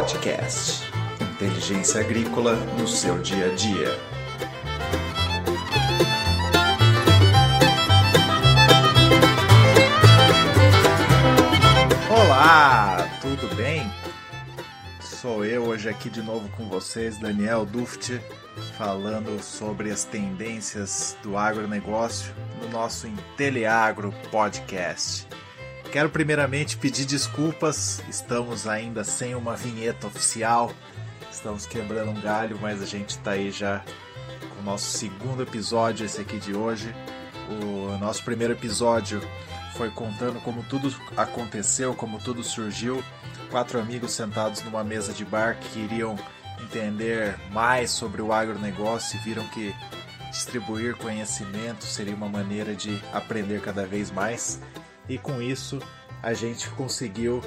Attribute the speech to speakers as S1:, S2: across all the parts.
S1: Podcast. Inteligência agrícola no seu dia a dia. Olá, tudo bem? Sou eu hoje aqui de novo com vocês, Daniel Duft, falando sobre as tendências do agronegócio no nosso Inteliagro Podcast. Quero primeiramente pedir desculpas, estamos ainda sem uma vinheta oficial, estamos quebrando um galho, mas a gente está aí já com o nosso segundo episódio, esse aqui de hoje. O nosso primeiro episódio foi contando como tudo aconteceu, como tudo surgiu. Quatro amigos sentados numa mesa de bar que queriam entender mais sobre o agronegócio e viram que distribuir conhecimento seria uma maneira de aprender cada vez mais e com isso a gente conseguiu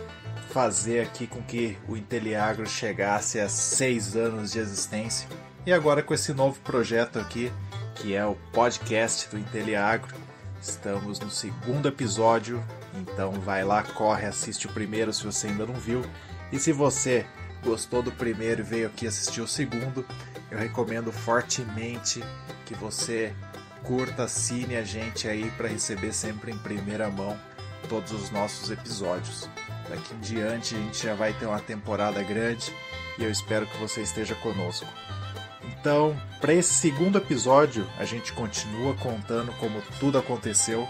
S1: fazer aqui com que o Inteliagro chegasse a seis anos de existência. E agora com esse novo projeto aqui, que é o podcast do Inteliagro, estamos no segundo episódio. Então vai lá, corre, assiste o primeiro se você ainda não viu. E se você gostou do primeiro e veio aqui assistir o segundo, eu recomendo fortemente que você curta, assine a gente aí para receber sempre em primeira mão todos os nossos episódios. Daqui em diante a gente já vai ter uma temporada grande e eu espero que você esteja conosco. Então, para esse segundo episódio, a gente continua contando como tudo aconteceu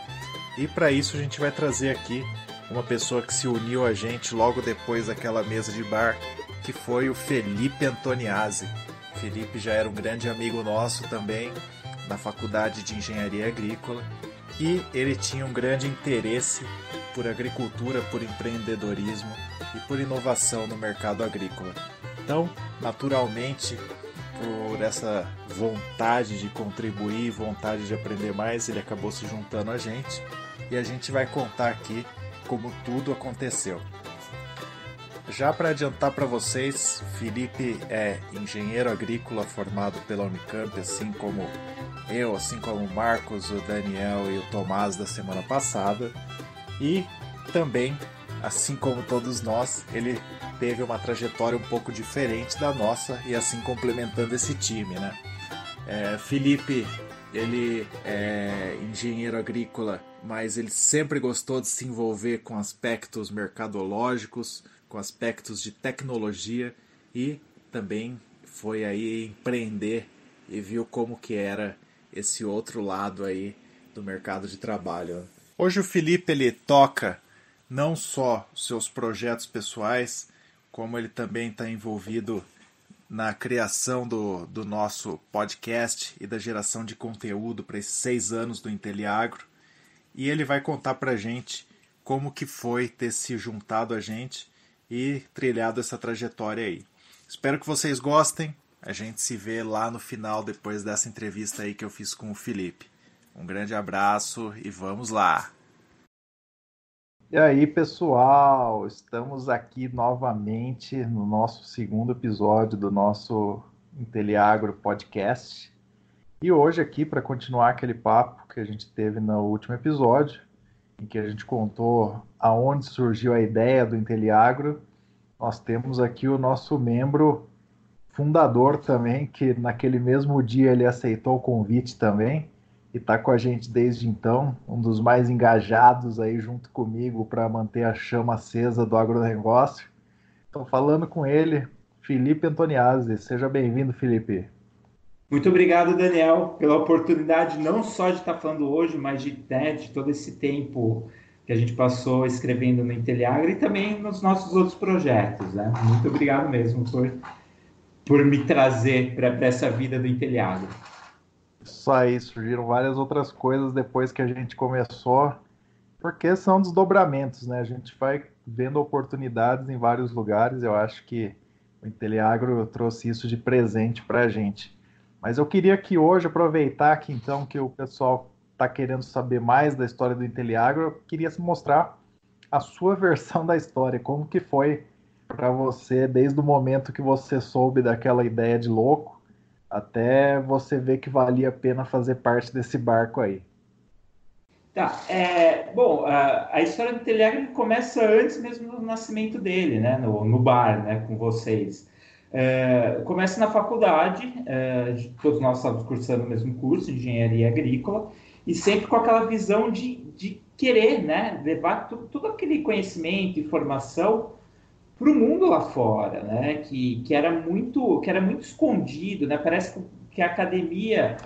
S1: e para isso a gente vai trazer aqui uma pessoa que se uniu a gente logo depois daquela mesa de bar, que foi o Felipe Antoniazzi. Felipe já era um grande amigo nosso também na Faculdade de Engenharia Agrícola e ele tinha um grande interesse por agricultura, por empreendedorismo e por inovação no mercado agrícola. Então, naturalmente, por essa vontade de contribuir, vontade de aprender mais, ele acabou se juntando a gente e a gente vai contar aqui como tudo aconteceu. Já para adiantar para vocês, Felipe é engenheiro agrícola formado pela Unicamp, assim como eu, assim como o Marcos, o Daniel e o Tomás da semana passada. E também, assim como todos nós, ele teve uma trajetória um pouco diferente da nossa e assim complementando esse time, né? É, Felipe, ele é engenheiro agrícola, mas ele sempre gostou de se envolver com aspectos mercadológicos, com aspectos de tecnologia e também foi aí empreender e viu como que era esse outro lado aí do mercado de trabalho. Hoje o Felipe ele toca não só seus projetos pessoais, como ele também está envolvido na criação do, do nosso podcast e da geração de conteúdo para esses seis anos do Inteliagro. E ele vai contar para gente como que foi ter se juntado a gente e trilhado essa trajetória aí. Espero que vocês gostem. A gente se vê lá no final, depois dessa entrevista aí que eu fiz com o Felipe. Um grande abraço e vamos lá!
S2: E aí, pessoal, estamos aqui novamente no nosso segundo episódio do nosso Inteliagro Podcast. E hoje aqui para continuar aquele papo que a gente teve no último episódio, em que a gente contou aonde surgiu a ideia do Inteliagro, nós temos aqui o nosso membro fundador também, que naquele mesmo dia ele aceitou o convite também e está com a gente desde então, um dos mais engajados aí junto comigo para manter a chama acesa do agronegócio. Estou falando com ele, Felipe Antoniazzi. Seja bem-vindo, Felipe.
S3: Muito obrigado, Daniel, pela oportunidade não só de estar falando hoje, mas de, né, de todo esse tempo que a gente passou escrevendo no Inteliagra e também nos nossos outros projetos. Né? Muito obrigado mesmo por, por me trazer para essa vida do Inteliagra.
S2: Isso aí, surgiram várias outras coisas depois que a gente começou, porque são desdobramentos, né? A gente vai vendo oportunidades em vários lugares. Eu acho que o Inteliagro trouxe isso de presente para a gente. Mas eu queria que hoje, aproveitar que então que o pessoal está querendo saber mais da história do Inteliagro, eu queria mostrar a sua versão da história, como que foi para você desde o momento que você soube daquela ideia de louco até você ver que valia a pena fazer parte desse barco aí.
S3: Tá, é, bom, a, a, história do Telegram começa antes mesmo do nascimento dele, né, no, no bar, né, com vocês. É, começa na faculdade, é, todos nós estávamos cursando o mesmo curso, engenharia agrícola, e sempre com aquela visão de, de querer, né, levar tudo, todo aquele conhecimento, informação para o mundo lá fora, né, que, que era muito, que era muito escondido, né, parece que a academia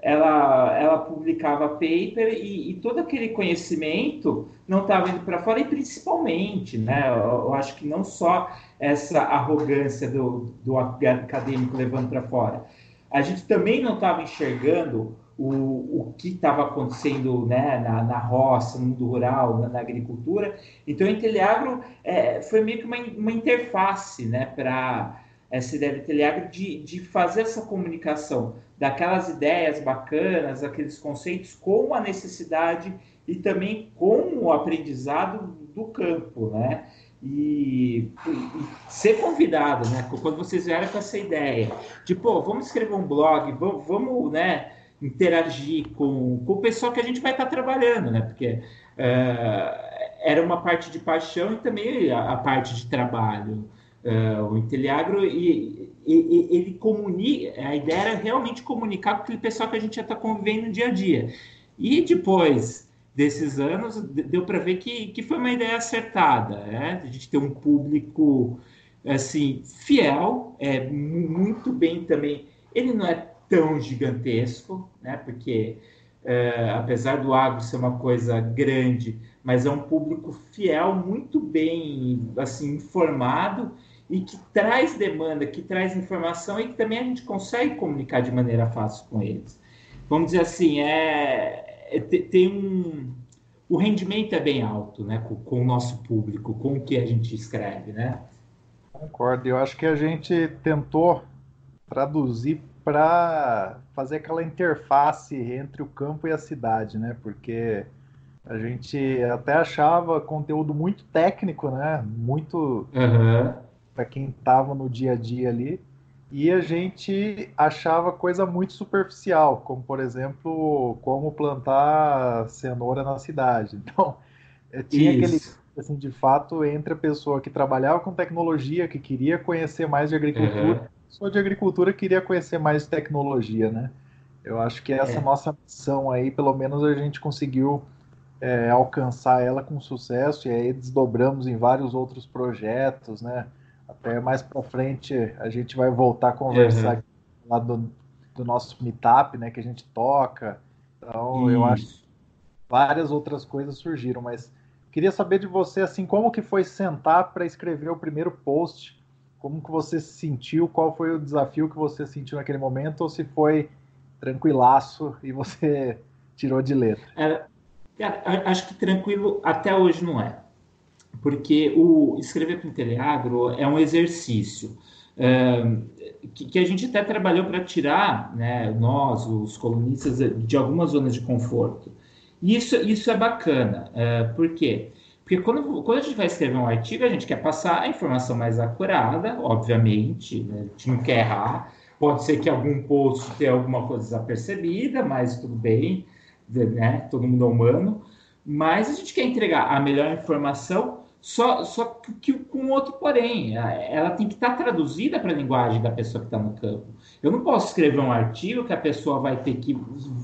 S3: ela, ela publicava paper e, e todo aquele conhecimento não estava indo para fora, e principalmente, né, eu, eu, acho que não só essa arrogância do, do acadêmico levando para fora, a gente também não estava enxergando o, o que estava acontecendo né, na, na roça, no mundo rural, na, na agricultura. Então, o Inteliagro é, foi meio que uma, uma interface né, para essa ideia do Inteliagro de, de fazer essa comunicação daquelas ideias bacanas, aqueles conceitos com a necessidade e também com o aprendizado do campo, né? E, e, ser convidado, né? Quando vocês vieram com essa ideia de, pô, vamos escrever um blog, vamos, vamos né, interagir com, com o pessoal que a gente vai estar trabalhando, né? Porque uh, era uma parte de paixão e também a, a parte de trabalho. Uh, o Inteliagro e, e, ele comunica, a ideia era realmente comunicar com aquele pessoal que a gente já está convivendo no dia a dia. E depois desses anos, deu para ver que, que foi uma ideia acertada, né? A gente ter um público assim fiel, é muito bem também. Ele não é tão gigantesco, né? Porque é, apesar do agro ser uma coisa grande, mas é um público fiel, muito bem assim informado e que traz demanda, que traz informação e que também a gente consegue comunicar de maneira fácil com eles. Vamos dizer assim, é, é tem um o rendimento é bem alto, né, com, com, o nosso público, com o que a gente escreve, né?
S1: Concordo. Eu acho que a gente tentou traduzir para fazer aquela interface entre o campo e a cidade, né? Porque a gente até achava conteúdo muito técnico, né? Muito uhum para quem estava no dia a dia ali, e a gente achava coisa muito superficial, como por exemplo, como plantar cenoura na cidade. Então, eh, tinha Isso. aquele assim, de fato entre a pessoa que trabalhava com tecnologia, que queria conhecer mais de agricultura, uhum. Só de agricultura queria conhecer mais tecnologia, né? Eu acho que essa é. nossa missão aí, pelo menos a gente conseguiu é, alcançar ela com sucesso e aí desdobramos em vários outros projetos, né? Até mais para frente a gente vai voltar a conversar uhum. lá do, do nosso meetup, né, que a gente toca. Então, Isso. eu acho que várias outras coisas surgiram, mas queria saber de você assim, como que foi sentar para escrever o primeiro post? Como que você se sentiu? Qual foi o desafio que você sentiu naquele momento ou se foi tranquilaço e você tirou de letra? É,
S3: acho que tranquilo até hoje não é porque o escrever para o Teleagro é um exercício é, que, que, a gente até trabalhou para tirar né, nós, os colunistas, de algumas zonas de conforto. Isso, isso é bacana. É, por quê? Porque quando, quando a gente vai escrever um artigo, a gente quer passar a informação mais acurada, obviamente, né? a gente não quer errar. Pode ser que algum post tenha alguma coisa desapercebida, mas tudo bem, né? todo mundo é humano. Mas a gente quer entregar a melhor informação só, só que com outro porém, ela tem que estar traduzida para a linguagem da pessoa que está no campo. Eu não posso escrever um artigo que a pessoa vai ter que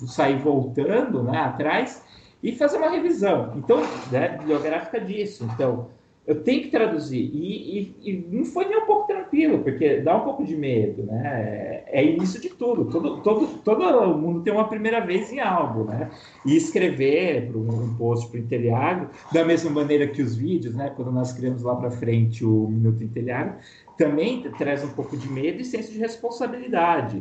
S3: sair voltando né, atrás e fazer uma revisão. Então, né, bibliográfica disso. Então, eu tenho que traduzir. E, e, e, não foi nem um pouco tranquilo, porque dá um pouco de medo, né? É, é início de tudo. Todo, todo, todo mundo tem uma primeira vez em algo, né? E escrever para um post para o Inteliagro, da mesma maneira que os vídeos, né? Quando nós criamos lá para frente o Minuto Inteliagro, também traz um pouco de medo e senso de responsabilidade.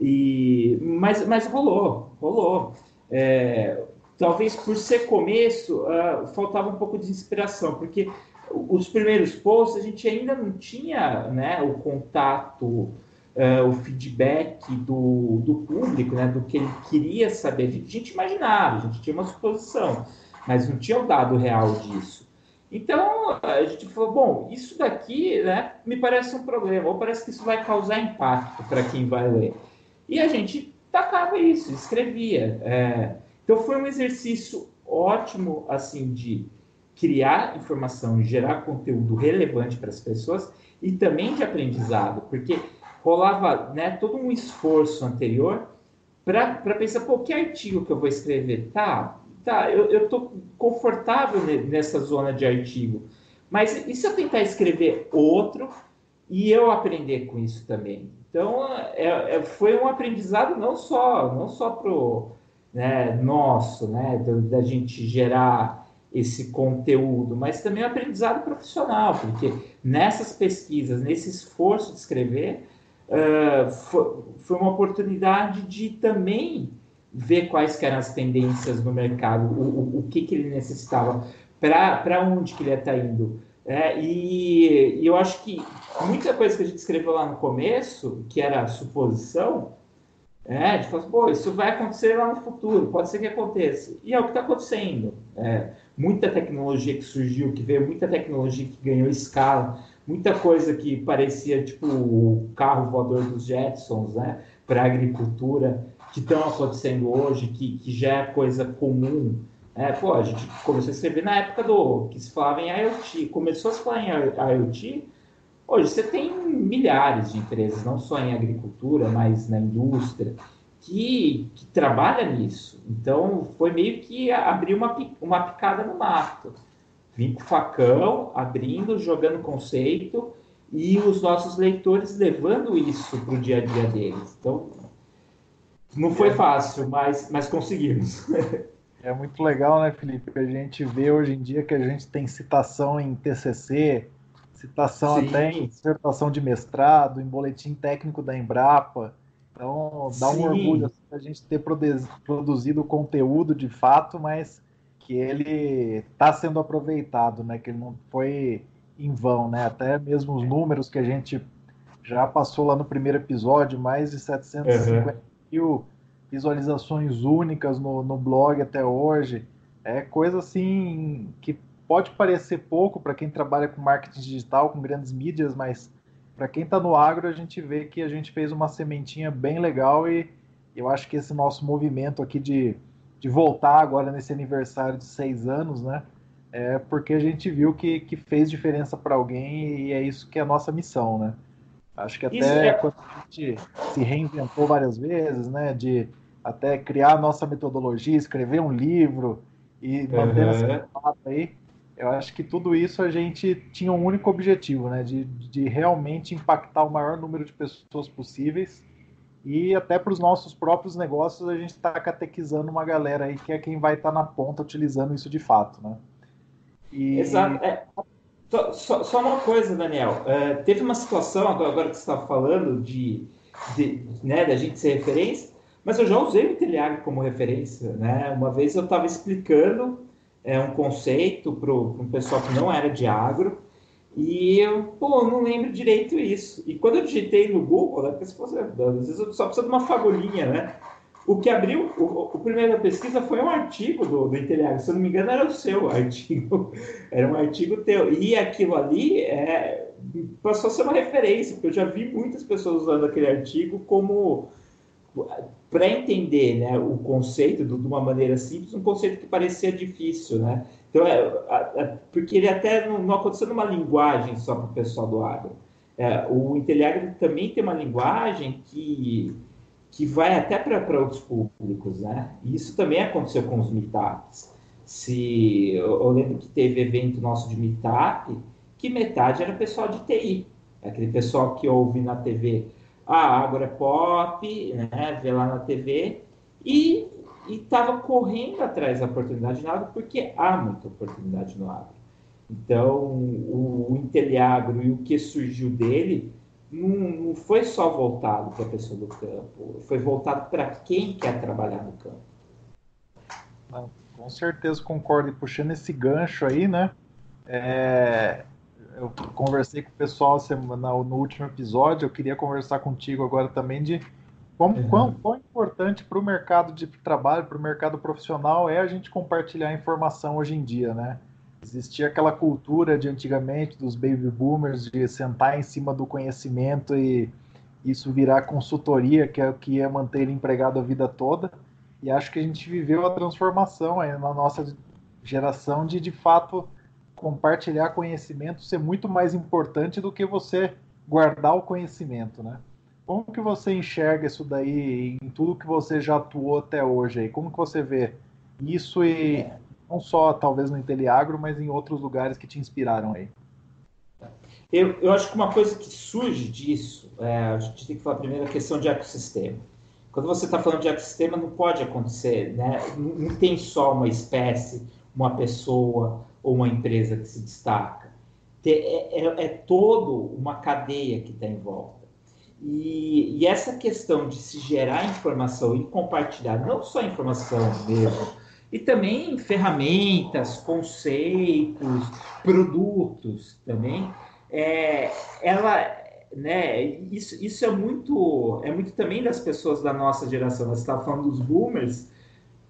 S3: E, mas, mas rolou, rolou. É, talvez por ser começo, uh, faltava um pouco de inspiração, porque os primeiros posts a gente ainda não tinha né, o contato, uh, o feedback do, do público, né, do que ele queria saber. A gente, imaginava, a gente tinha uma suposição, mas não tinha o dado real disso. Então a gente falou: bom, isso daqui né, me parece um problema, ou parece que isso vai causar impacto para quem vai ler. E a gente tacava isso, escrevia. É, então foi um exercício ótimo assim de criar informação, gerar conteúdo relevante para as pessoas e também de aprendizado, porque rolava né, todo um esforço anterior para pensar, pô, que artigo que eu vou escrever? Tá, tá, eu estou confortável nessa zona de artigo, mas e se eu tentar escrever outro e eu aprender com isso também? Então, é, é, foi um aprendizado não só, não só pro né, nosso, né, da gente gerar esse conteúdo, mas também um aprendizado profissional, porque nessas pesquisas, nesse esforço de escrever, uh, foi, foi, uma oportunidade de também ver quais eram as tendências no mercado, o, o, o que, que ele necessitava, para onde que ele está indo. É, e, e, eu acho que muita coisa que a gente escreveu lá no começo, que era suposição, é, de falar, pô, isso vai acontecer lá no futuro, pode ser que aconteça. E é o que está acontecendo. É, muita tecnologia que surgiu, que veio, muita tecnologia que ganhou escala, muita coisa que parecia tipo o carro voador dos Jetsons, né, para a agricultura, que estão acontecendo hoje, que, que já é coisa comum. É, pô, a gente começou a escrever na época do que se falava em IoT, começou a se falar em IoT, hoje você tem milhares de empresas, não só em agricultura, mas na indústria, que, que trabalha nisso. Então, foi meio que abrir uma, uma picada no mato. Vim com o facão, abrindo, jogando conceito, e os nossos leitores levando isso para o dia a dia deles. Então, não foi fácil, mas, mas conseguimos.
S1: É muito legal, né, Felipe? A gente vê hoje em dia que a gente tem citação em TCC, citação Sim. até em dissertação de mestrado, em boletim técnico da Embrapa. Então, dá Sim. um orgulho assim, a gente ter produzido conteúdo de fato, mas que ele está sendo aproveitado, né? Que ele não foi em vão, né? Até mesmo os números que a gente já passou lá no primeiro episódio, mais de 750 uhum. mil visualizações únicas no, no blog até hoje. É coisa assim que pode parecer pouco para quem trabalha com marketing digital, com grandes mídias, mas para quem está no agro, a gente vê que a gente fez uma sementinha bem legal e eu acho que esse nosso movimento aqui de, de voltar agora nesse aniversário de seis anos, né? É porque a gente viu que, que fez diferença para alguém e é isso que é a nossa missão, né? Acho que até é... quando a gente se reinventou várias vezes, né? De até criar a nossa metodologia, escrever um livro e manter uhum. essa aí. Eu acho que tudo isso a gente tinha um único objetivo, né? De, de realmente impactar o maior número de pessoas possíveis e até para os nossos próprios negócios a gente está catequizando uma galera aí que é quem vai estar tá na ponta utilizando isso de fato, né?
S3: E... Exato. É, só, só, uma coisa, Daniel. É, teve uma situação agora que você está falando de, de, né, da gente ser referência. Mas eu já usei o Inteliag como referência, né? Uma vez eu estava explicando é, um conceito para um pessoal que não era de agro e eu, pô, não lembro direito isso. E quando eu digitei no Google, né, às vezes eu só preciso de uma fagulhinha, né? O que abriu, o, o primeiro da pesquisa foi um artigo do, do se eu não me engano era o seu artigo, era um artigo teu. E aquilo ali é, passou a ser uma referência, porque eu já vi muitas pessoas usando aquele artigo como para entender né, o conceito de uma maneira simples, um conceito que parecia difícil, né? Então, é, porque ele até não, não aconteceu numa linguagem só para o pessoal do agro. É, o Inteliagro também tem uma linguagem que, que vai até para outros públicos, né? E isso também aconteceu com os meetups. Se, eu, eu lembro que teve evento nosso de meetup, que metade era pessoal de TI, aquele pessoal que ouve na TV ah, agro é pop, né, vê lá na TV, e estava correndo atrás da oportunidade no agro, porque há muita oportunidade no agro. Então, o, o Inteliagro e o que surgiu dele não, não foi só voltado para a pessoa do campo, foi voltado para quem quer trabalhar no campo.
S1: Com certeza concordo. E puxando esse gancho aí, né? É, eu conversei com o pessoal no, no último episódio, eu queria conversar contigo agora também de como, uhum. quão, quão importante para o mercado de trabalho, para o mercado profissional é a gente compartilhar informação hoje em dia, né? Existia aquela cultura de antigamente dos baby boomers de sentar em cima do conhecimento e isso virar consultoria, que é o que ia manter ele empregado a vida toda. E acho que a gente viveu a transformação aí na nossa geração de, de fato, compartilhar conhecimento ser muito mais importante do que você guardar o conhecimento, né? Como que você enxerga isso daí em tudo que você já atuou até hoje aí? Como que você vê isso e não só talvez no Inteliagro, mas em outros lugares que te inspiraram aí?
S3: Eu, eu acho que uma coisa que surge disso, é, a gente tem que falar primeiro a questão de ecossistema. Quando você está falando de ecossistema, não pode acontecer, né? Não, não tem só uma espécie, uma pessoa ou uma empresa que se destaca. É, é, é todo uma cadeia que está em volta. E, e, essa questão de se gerar informação e compartilhar, não só informação mesmo, e também ferramentas, conceitos, produtos também, é, ela, né, isso, isso é muito, é muito também das pessoas da nossa geração. Você estava falando dos boomers,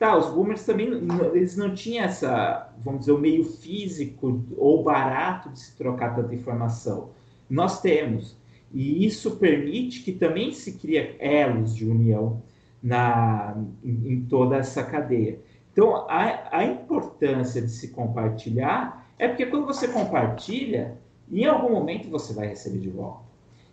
S3: Tá, os boomers também eles não tinham essa, vamos dizer, o meio físico ou barato de se trocar tanta informação. Nós temos. E isso permite que também se cria elos de união na, em, em toda essa cadeia. Então, a, a, importância de se compartilhar é porque quando você compartilha, em algum momento você vai receber de volta.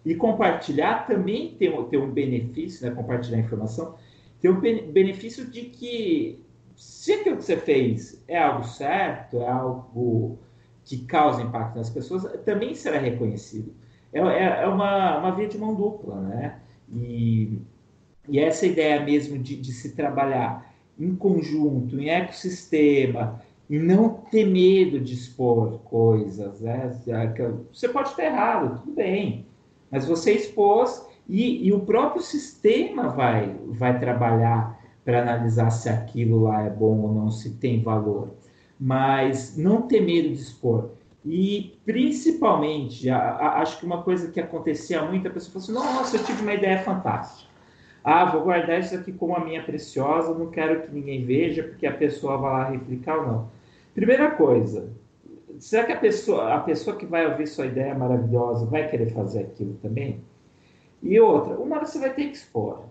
S3: E compartilhar também tem, tem um benefício, né? compartilhar informação, tem o benefício de que se aquilo que você fez é algo certo, é algo que causa impacto nas pessoas, também será reconhecido. É, é, é uma, uma via de mão dupla, né? E, e essa ideia mesmo de, de se trabalhar em conjunto, em ecossistema, e não ter medo de expor coisas, né? Você pode estar errado, tudo bem, mas você expôs e, e o próprio sistema vai, vai trabalhar para analisar se aquilo lá é bom ou não, se tem valor. Mas não ter medo de expor. E principalmente, a, a, acho que uma coisa que acontecia muito, a pessoa falou assim: nossa, eu tive uma ideia fantástica. Ah, vou guardar isso aqui como a minha preciosa, não quero que ninguém veja, porque a pessoa vai lá replicar ou não. Primeira coisa, será que a pessoa, a pessoa que vai ouvir sua ideia maravilhosa vai querer fazer aquilo também? E outra, uma hora você vai ter que expor.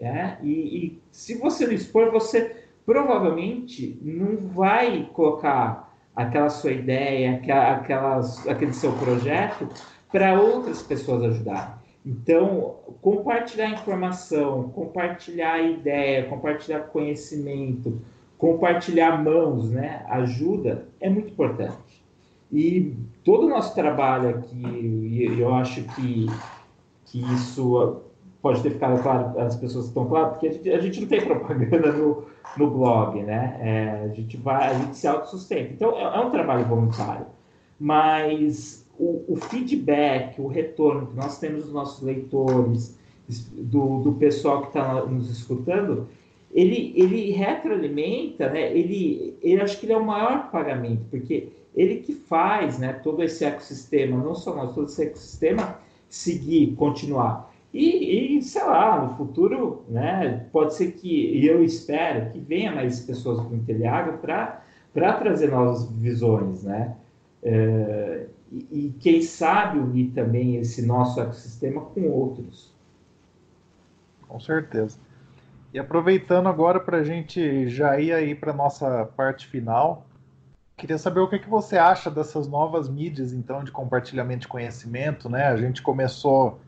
S3: Né? E, e se você não expor, você provavelmente não vai colocar aquela sua ideia, aquela, aquelas, aquele seu projeto para outras pessoas ajudarem. Então, compartilhar informação, compartilhar ideia, compartilhar conhecimento, compartilhar mãos, né, ajuda, é muito importante. E todo o nosso trabalho aqui, eu acho que que isso pode ter ficado claro as pessoas estão claras, porque a gente, a gente, não tem propaganda no, no blog, né? É, a gente vai, a gente se autossustenta. Então é, é um trabalho voluntário, mas o, o, feedback, o retorno que nós temos dos nossos leitores, do, do pessoal que está nos escutando, ele, ele retroalimenta, né? Ele, ele acho que ele é o maior pagamento, porque ele que faz, né? Todo esse ecossistema, não só nós, todo esse ecossistema seguir, continuar. E, e, sei lá, no futuro, né, pode ser que, eu espero que venha mais pessoas com Inteliago para trazer novas visões, né? É, e, e, quem sabe unir também esse nosso ecossistema com outros.
S1: Com certeza. E aproveitando agora para a gente já ir aí para nossa parte final, Queria saber o que, que você acha dessas novas mídias, então, de compartilhamento de conhecimento, né? A gente começou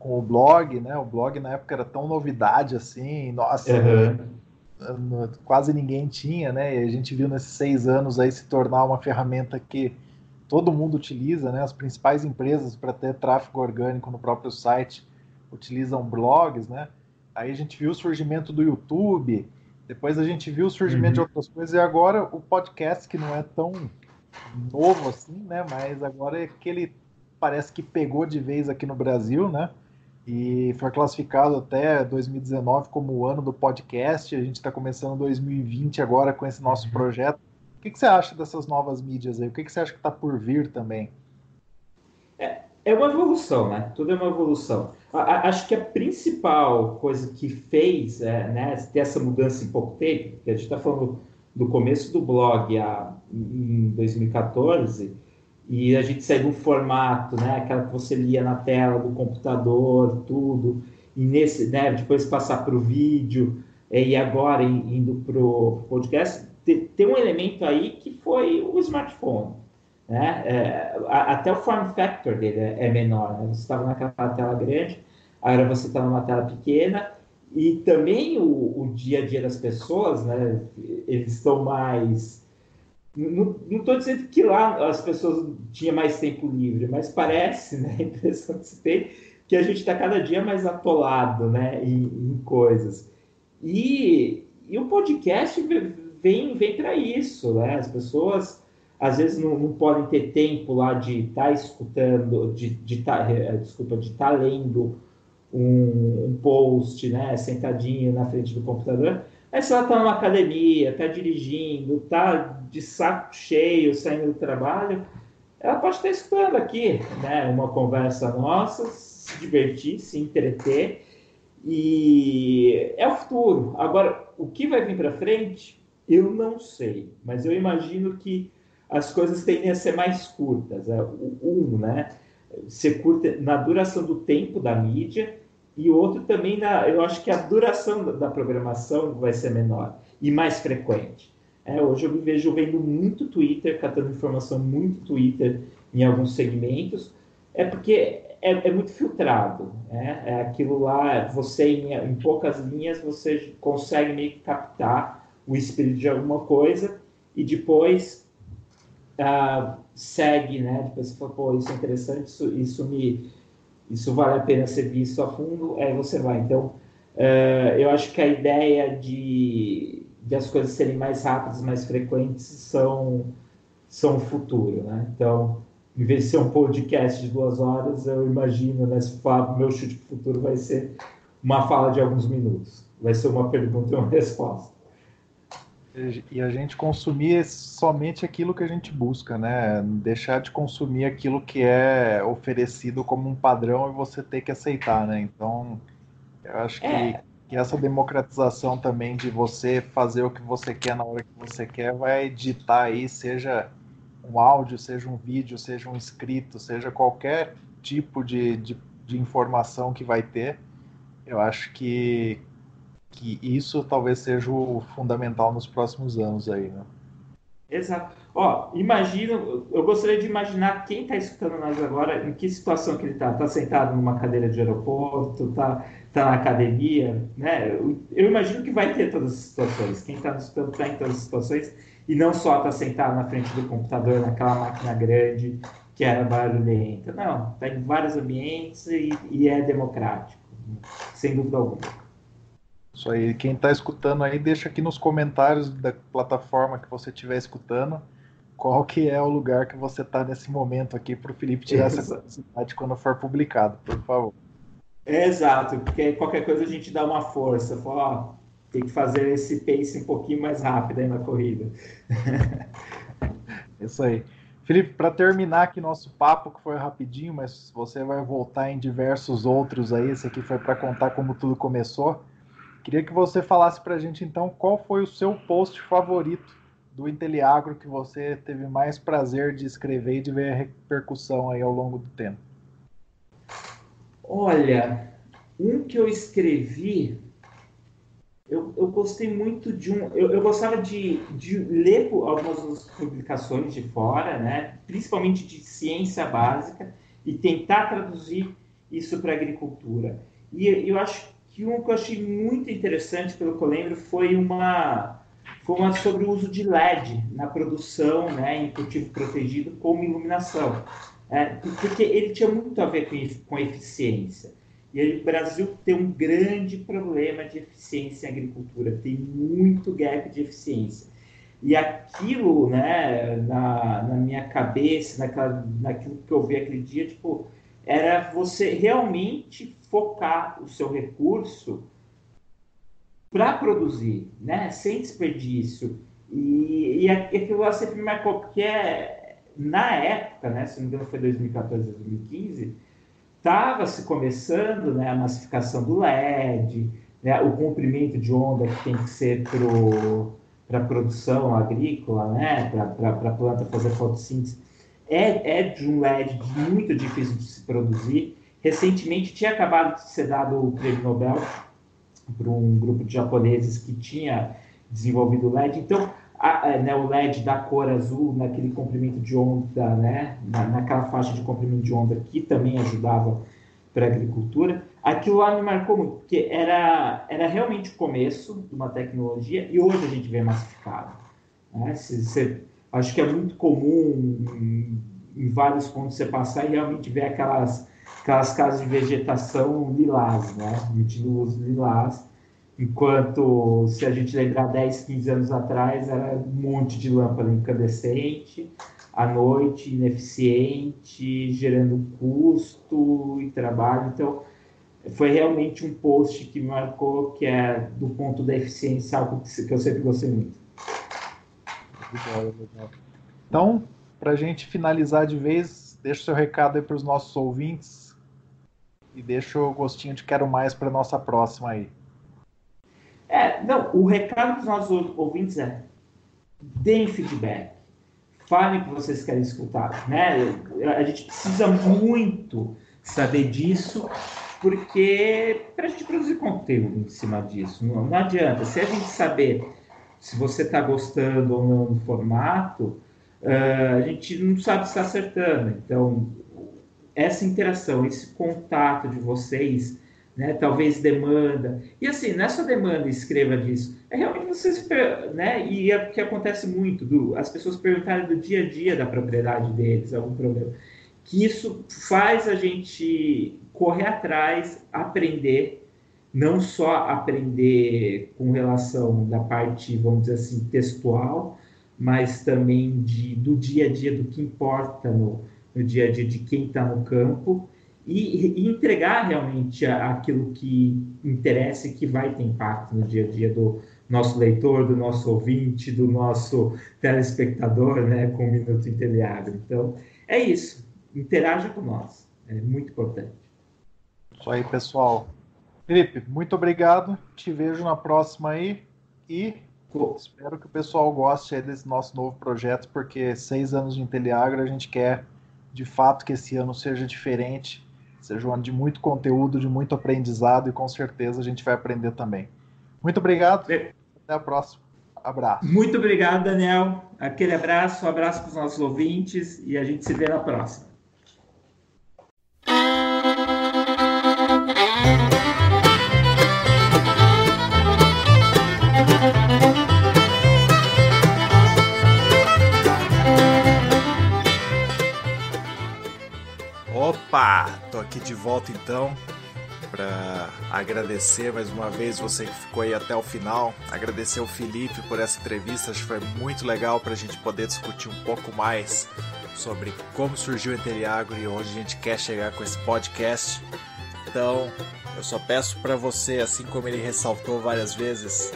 S1: com o blog, né? O blog na época era tão novidade assim, nossa, uhum. quase ninguém tinha, né? E a gente viu nesses seis anos aí se tornar uma ferramenta que todo mundo utiliza, né? As principais empresas para ter tráfego orgânico no próprio site utilizam blogs, né? Aí a gente viu o surgimento do YouTube, depois a gente viu o surgimento uhum. de outras coisas e agora o podcast, que não é tão novo assim, né? Mas agora é que ele parece que pegou de vez aqui no Brasil, né? E foi classificado até 2019 como o ano do podcast. A gente está começando 2020 agora com esse nosso uhum. projeto. O que, que, você acha dessas novas mídias aí? O que, que você acha que está por vir também?
S3: É, uma evolução, né? Tudo é uma evolução. A, acho que a principal coisa que fez é, né, ter essa mudança em pouco tempo, que a gente está falando do começo do blog a, em 2014, e a gente saiu do formato, né, aquela que você lia na tela do computador, tudo, e nesse, né, depois passar para o vídeo, é, e agora indo para o podcast, tem um elemento aí que foi o smartphone. Né? É, até o form factor dele é, é menor. Né? Você estava naquela tela grande, agora você está numa tela pequena, e também o, o, dia a dia das pessoas, né? eles estão mais. Não estou dizendo que lá as pessoas tinham mais tempo livre, mas parece, né? a impressão que se tem, que a gente está cada dia mais atolado né? em, em coisas. E, e o podcast vem, vem para isso, né? As pessoas às vezes não, não podem ter tempo lá de estar tá escutando, de estar, tá, é, desculpa, de estar tá lendo um, um, post, né? Sentadinho na frente do computador. Mas se ela está numa academia, está dirigindo, está de saco cheio, saindo do trabalho, ela pode estar escutando aqui, né? Uma conversa nossa, se divertir, se entreter e é o futuro. Agora, o que vai vir para frente, eu não sei, mas eu imagino que as coisas tendem a ser mais curtas. É, um, né? Ser curta na duração do tempo da mídia e outro também na, eu acho que a duração da, da programação vai ser menor e mais frequente. É, hoje eu me vejo vendo muito Twitter, catando informação muito Twitter em alguns segmentos, é porque é, é muito filtrado. Né? É aquilo lá, você em, em, poucas linhas, você consegue meio que captar o espírito de alguma coisa e depois segue, né? Depois você fala, pô, isso é interessante, isso, isso me... Isso vale a pena ser visto a fundo, aí você vai. Então, uh, eu acho que a ideia de, de as coisas serem mais rápidas, mais frequentes, são, são o futuro, né? Então, em vez de ser um podcast de duas horas, eu imagino, né, se o meu chute para o futuro vai ser uma fala de alguns minutos. Vai ser uma pergunta e uma resposta.
S1: E a gente consumir somente aquilo que a gente busca, né? Deixar de consumir aquilo que é oferecido como um padrão e você ter que aceitar, né? Então, eu acho que, é. que essa democratização também de você fazer o que você quer na hora que você quer vai editar aí, seja um áudio, seja um vídeo, seja um escrito, seja qualquer tipo de, de, de informação que vai ter, eu acho que, que isso talvez seja o fundamental nos próximos anos aí, né?
S3: Exato. Ó, imagina, eu gostaria de imaginar quem está escutando nós agora, em que situação que ele está. Está sentado numa cadeira de aeroporto, está tá na academia, né? Eu imagino que vai ter todas as situações. Quem está escutando está em todas as situações e não só estar tá sentado na frente do computador, naquela máquina grande que era barulhenta. Não, está em vários ambientes e, e, é democrático, sem dúvida alguma.
S1: Isso aí, quem está escutando aí, deixa aqui nos comentários da plataforma que você estiver escutando qual que é o lugar que você está nesse momento aqui para o Felipe tirar Exato. essa curiosidade quando for publicado, por favor.
S3: Exato, porque qualquer coisa a gente dá uma força. Fala, ó, tem que fazer esse pace um pouquinho mais rápido aí na corrida.
S1: Isso aí. Felipe, para terminar aqui nosso papo, que foi rapidinho, mas você vai voltar em diversos outros aí. Esse aqui foi para contar como tudo começou. Queria que você falasse para a gente então qual foi o seu post favorito do Inteliagro que você teve mais prazer de escrever e de ver a repercussão aí ao longo do tempo.
S3: Olha, um que eu escrevi eu, eu gostei muito de um. Eu, eu gostava de, de ler algumas publicações de fora, né? principalmente de ciência básica, e tentar traduzir isso para a agricultura. E eu acho que um que eu achei muito interessante, pelo que eu lembro, foi uma, foi uma sobre o uso de LED na produção né, em cultivo protegido como iluminação. É, porque ele tinha muito a ver com, com eficiência. E aí, o Brasil tem um grande problema de eficiência em agricultura, tem muito gap de eficiência. E aquilo, né, na, na minha cabeça, naquela, naquilo que eu vi aquele dia, tipo, era você realmente focar o seu recurso para produzir, né, sem desperdício. E, e aquilo lá sempre me marcou, porque é, na época, né, se não me engano foi 2014, 2015, estava se começando né, a massificação do LED, né, o comprimento de onda que tem que ser para a produção agrícola, né, para a planta fazer fotossíntese, é, é de um LED muito difícil de se produzir. Recentemente tinha acabado de ser dado o prêmio Nobel por um grupo de japoneses que tinha desenvolvido o LED. Então, a, a, né, o LED da cor azul, naquele comprimento de onda, né, na, naquela faixa de comprimento de onda que também ajudava para a agricultura. Aquilo lá me marcou muito, porque era, era realmente o começo de uma tecnologia e hoje a gente vê massificado. Né? Se, se, acho que é muito comum em, em, vários pontos você passar e realmente ver aquelas, aquelas casas de vegetação lilás, né? emitindo luz lilás, enquanto se a gente lembrar 10, 15 anos atrás era um monte de lâmpada incandescente, à noite, ineficiente, gerando custo e trabalho. Então, foi realmente um post que me marcou, que é do ponto da eficiência, algo que eu sempre gostei muito.
S4: Então, para a gente finalizar de vez, deixa o seu recado aí para os nossos ouvintes e deixa o gostinho de quero mais para nossa próxima aí.
S3: É, não, o recado para os nossos ouvintes é deem feedback falem o que vocês querem escutar, né? A gente precisa muito saber disso, porque para a gente produzir conteúdo em cima disso, não, não adianta. Se a gente saber se você está gostando ou não do formato, uh, a gente não sabe se está acertando. Então, essa interação, esse contato de vocês né? Talvez demanda. E assim, não é só demanda escreva disso. É realmente vocês, né? E é o que acontece muito, do, as pessoas perguntarem do dia a dia da propriedade deles, algum problema. Que isso faz a gente correr atrás, aprender, não só aprender com relação da parte, vamos dizer assim, textual, mas também de, do dia a dia, do que importa no, no dia a dia de quem está no campo e, e entregar realmente aquilo que interessa e que vai ter impacto no dia a dia do nosso leitor, do nosso ouvinte, do nosso telespectador, né, com o Minuto Inteliagro. Então, é isso. Interaja com nós. É muito importante.
S4: Isso aí, pessoal. Felipe, muito obrigado. Te vejo na próxima aí. E espero que o pessoal goste desse nosso novo projeto, porque seis anos de Inteliagro a gente quer de fato que esse ano seja diferente Seja um ano de muito conteúdo, de muito aprendizado e com certeza a gente vai aprender também. Muito obrigado. Até a próxima. Abraço.
S3: Muito obrigado, Daniel. Aquele abraço, um abraço para os nossos ouvintes e a gente se vê na próxima.
S1: Opa! Tô aqui de volta então para agradecer mais uma vez você que ficou aí até o final. Agradecer ao Felipe por essa entrevista, acho que foi muito legal para a gente poder discutir um pouco mais sobre como surgiu o Interiagro e onde a gente quer chegar com esse podcast. Então, eu só peço para você, assim como ele ressaltou várias vezes,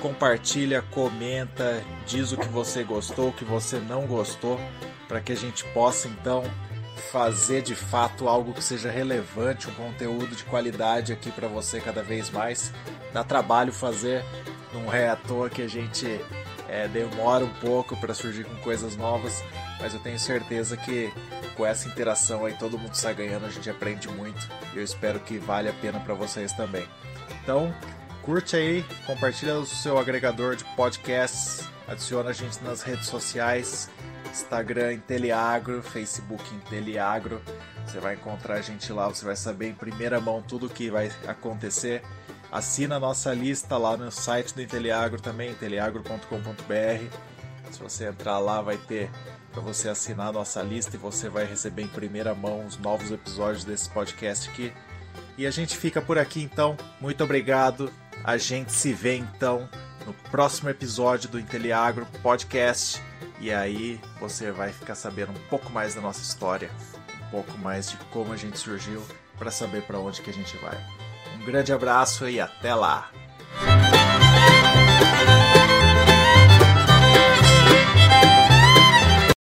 S1: compartilha, comenta, diz o que você gostou, o que você não gostou, para que a gente possa então fazer de fato algo que seja relevante, um conteúdo de qualidade aqui para você cada vez mais. Dá trabalho fazer, não é à toa que a gente é, demora um pouco para surgir com coisas novas, mas eu tenho certeza que com essa interação aí todo mundo sai ganhando, a gente aprende muito e eu espero que vale a pena para vocês também. Então, curte aí, compartilha o seu agregador de podcasts, adiciona a gente nas redes sociais Instagram Inteliagro, Facebook Inteliagro. Você vai encontrar a gente lá, você vai saber em primeira mão tudo o que vai acontecer. Assina a nossa lista lá no site do Inteliagro também, inteliagro.com.br. Se você entrar lá, vai ter para você assinar a nossa lista e você vai receber em primeira mão os novos episódios desse podcast aqui. E a gente fica por aqui então. Muito obrigado. A gente se vê então no próximo episódio do Inteliagro Podcast. E aí você vai ficar sabendo um pouco mais da nossa história, um pouco mais de como a gente surgiu, para saber para onde que a gente vai. Um grande abraço e até lá!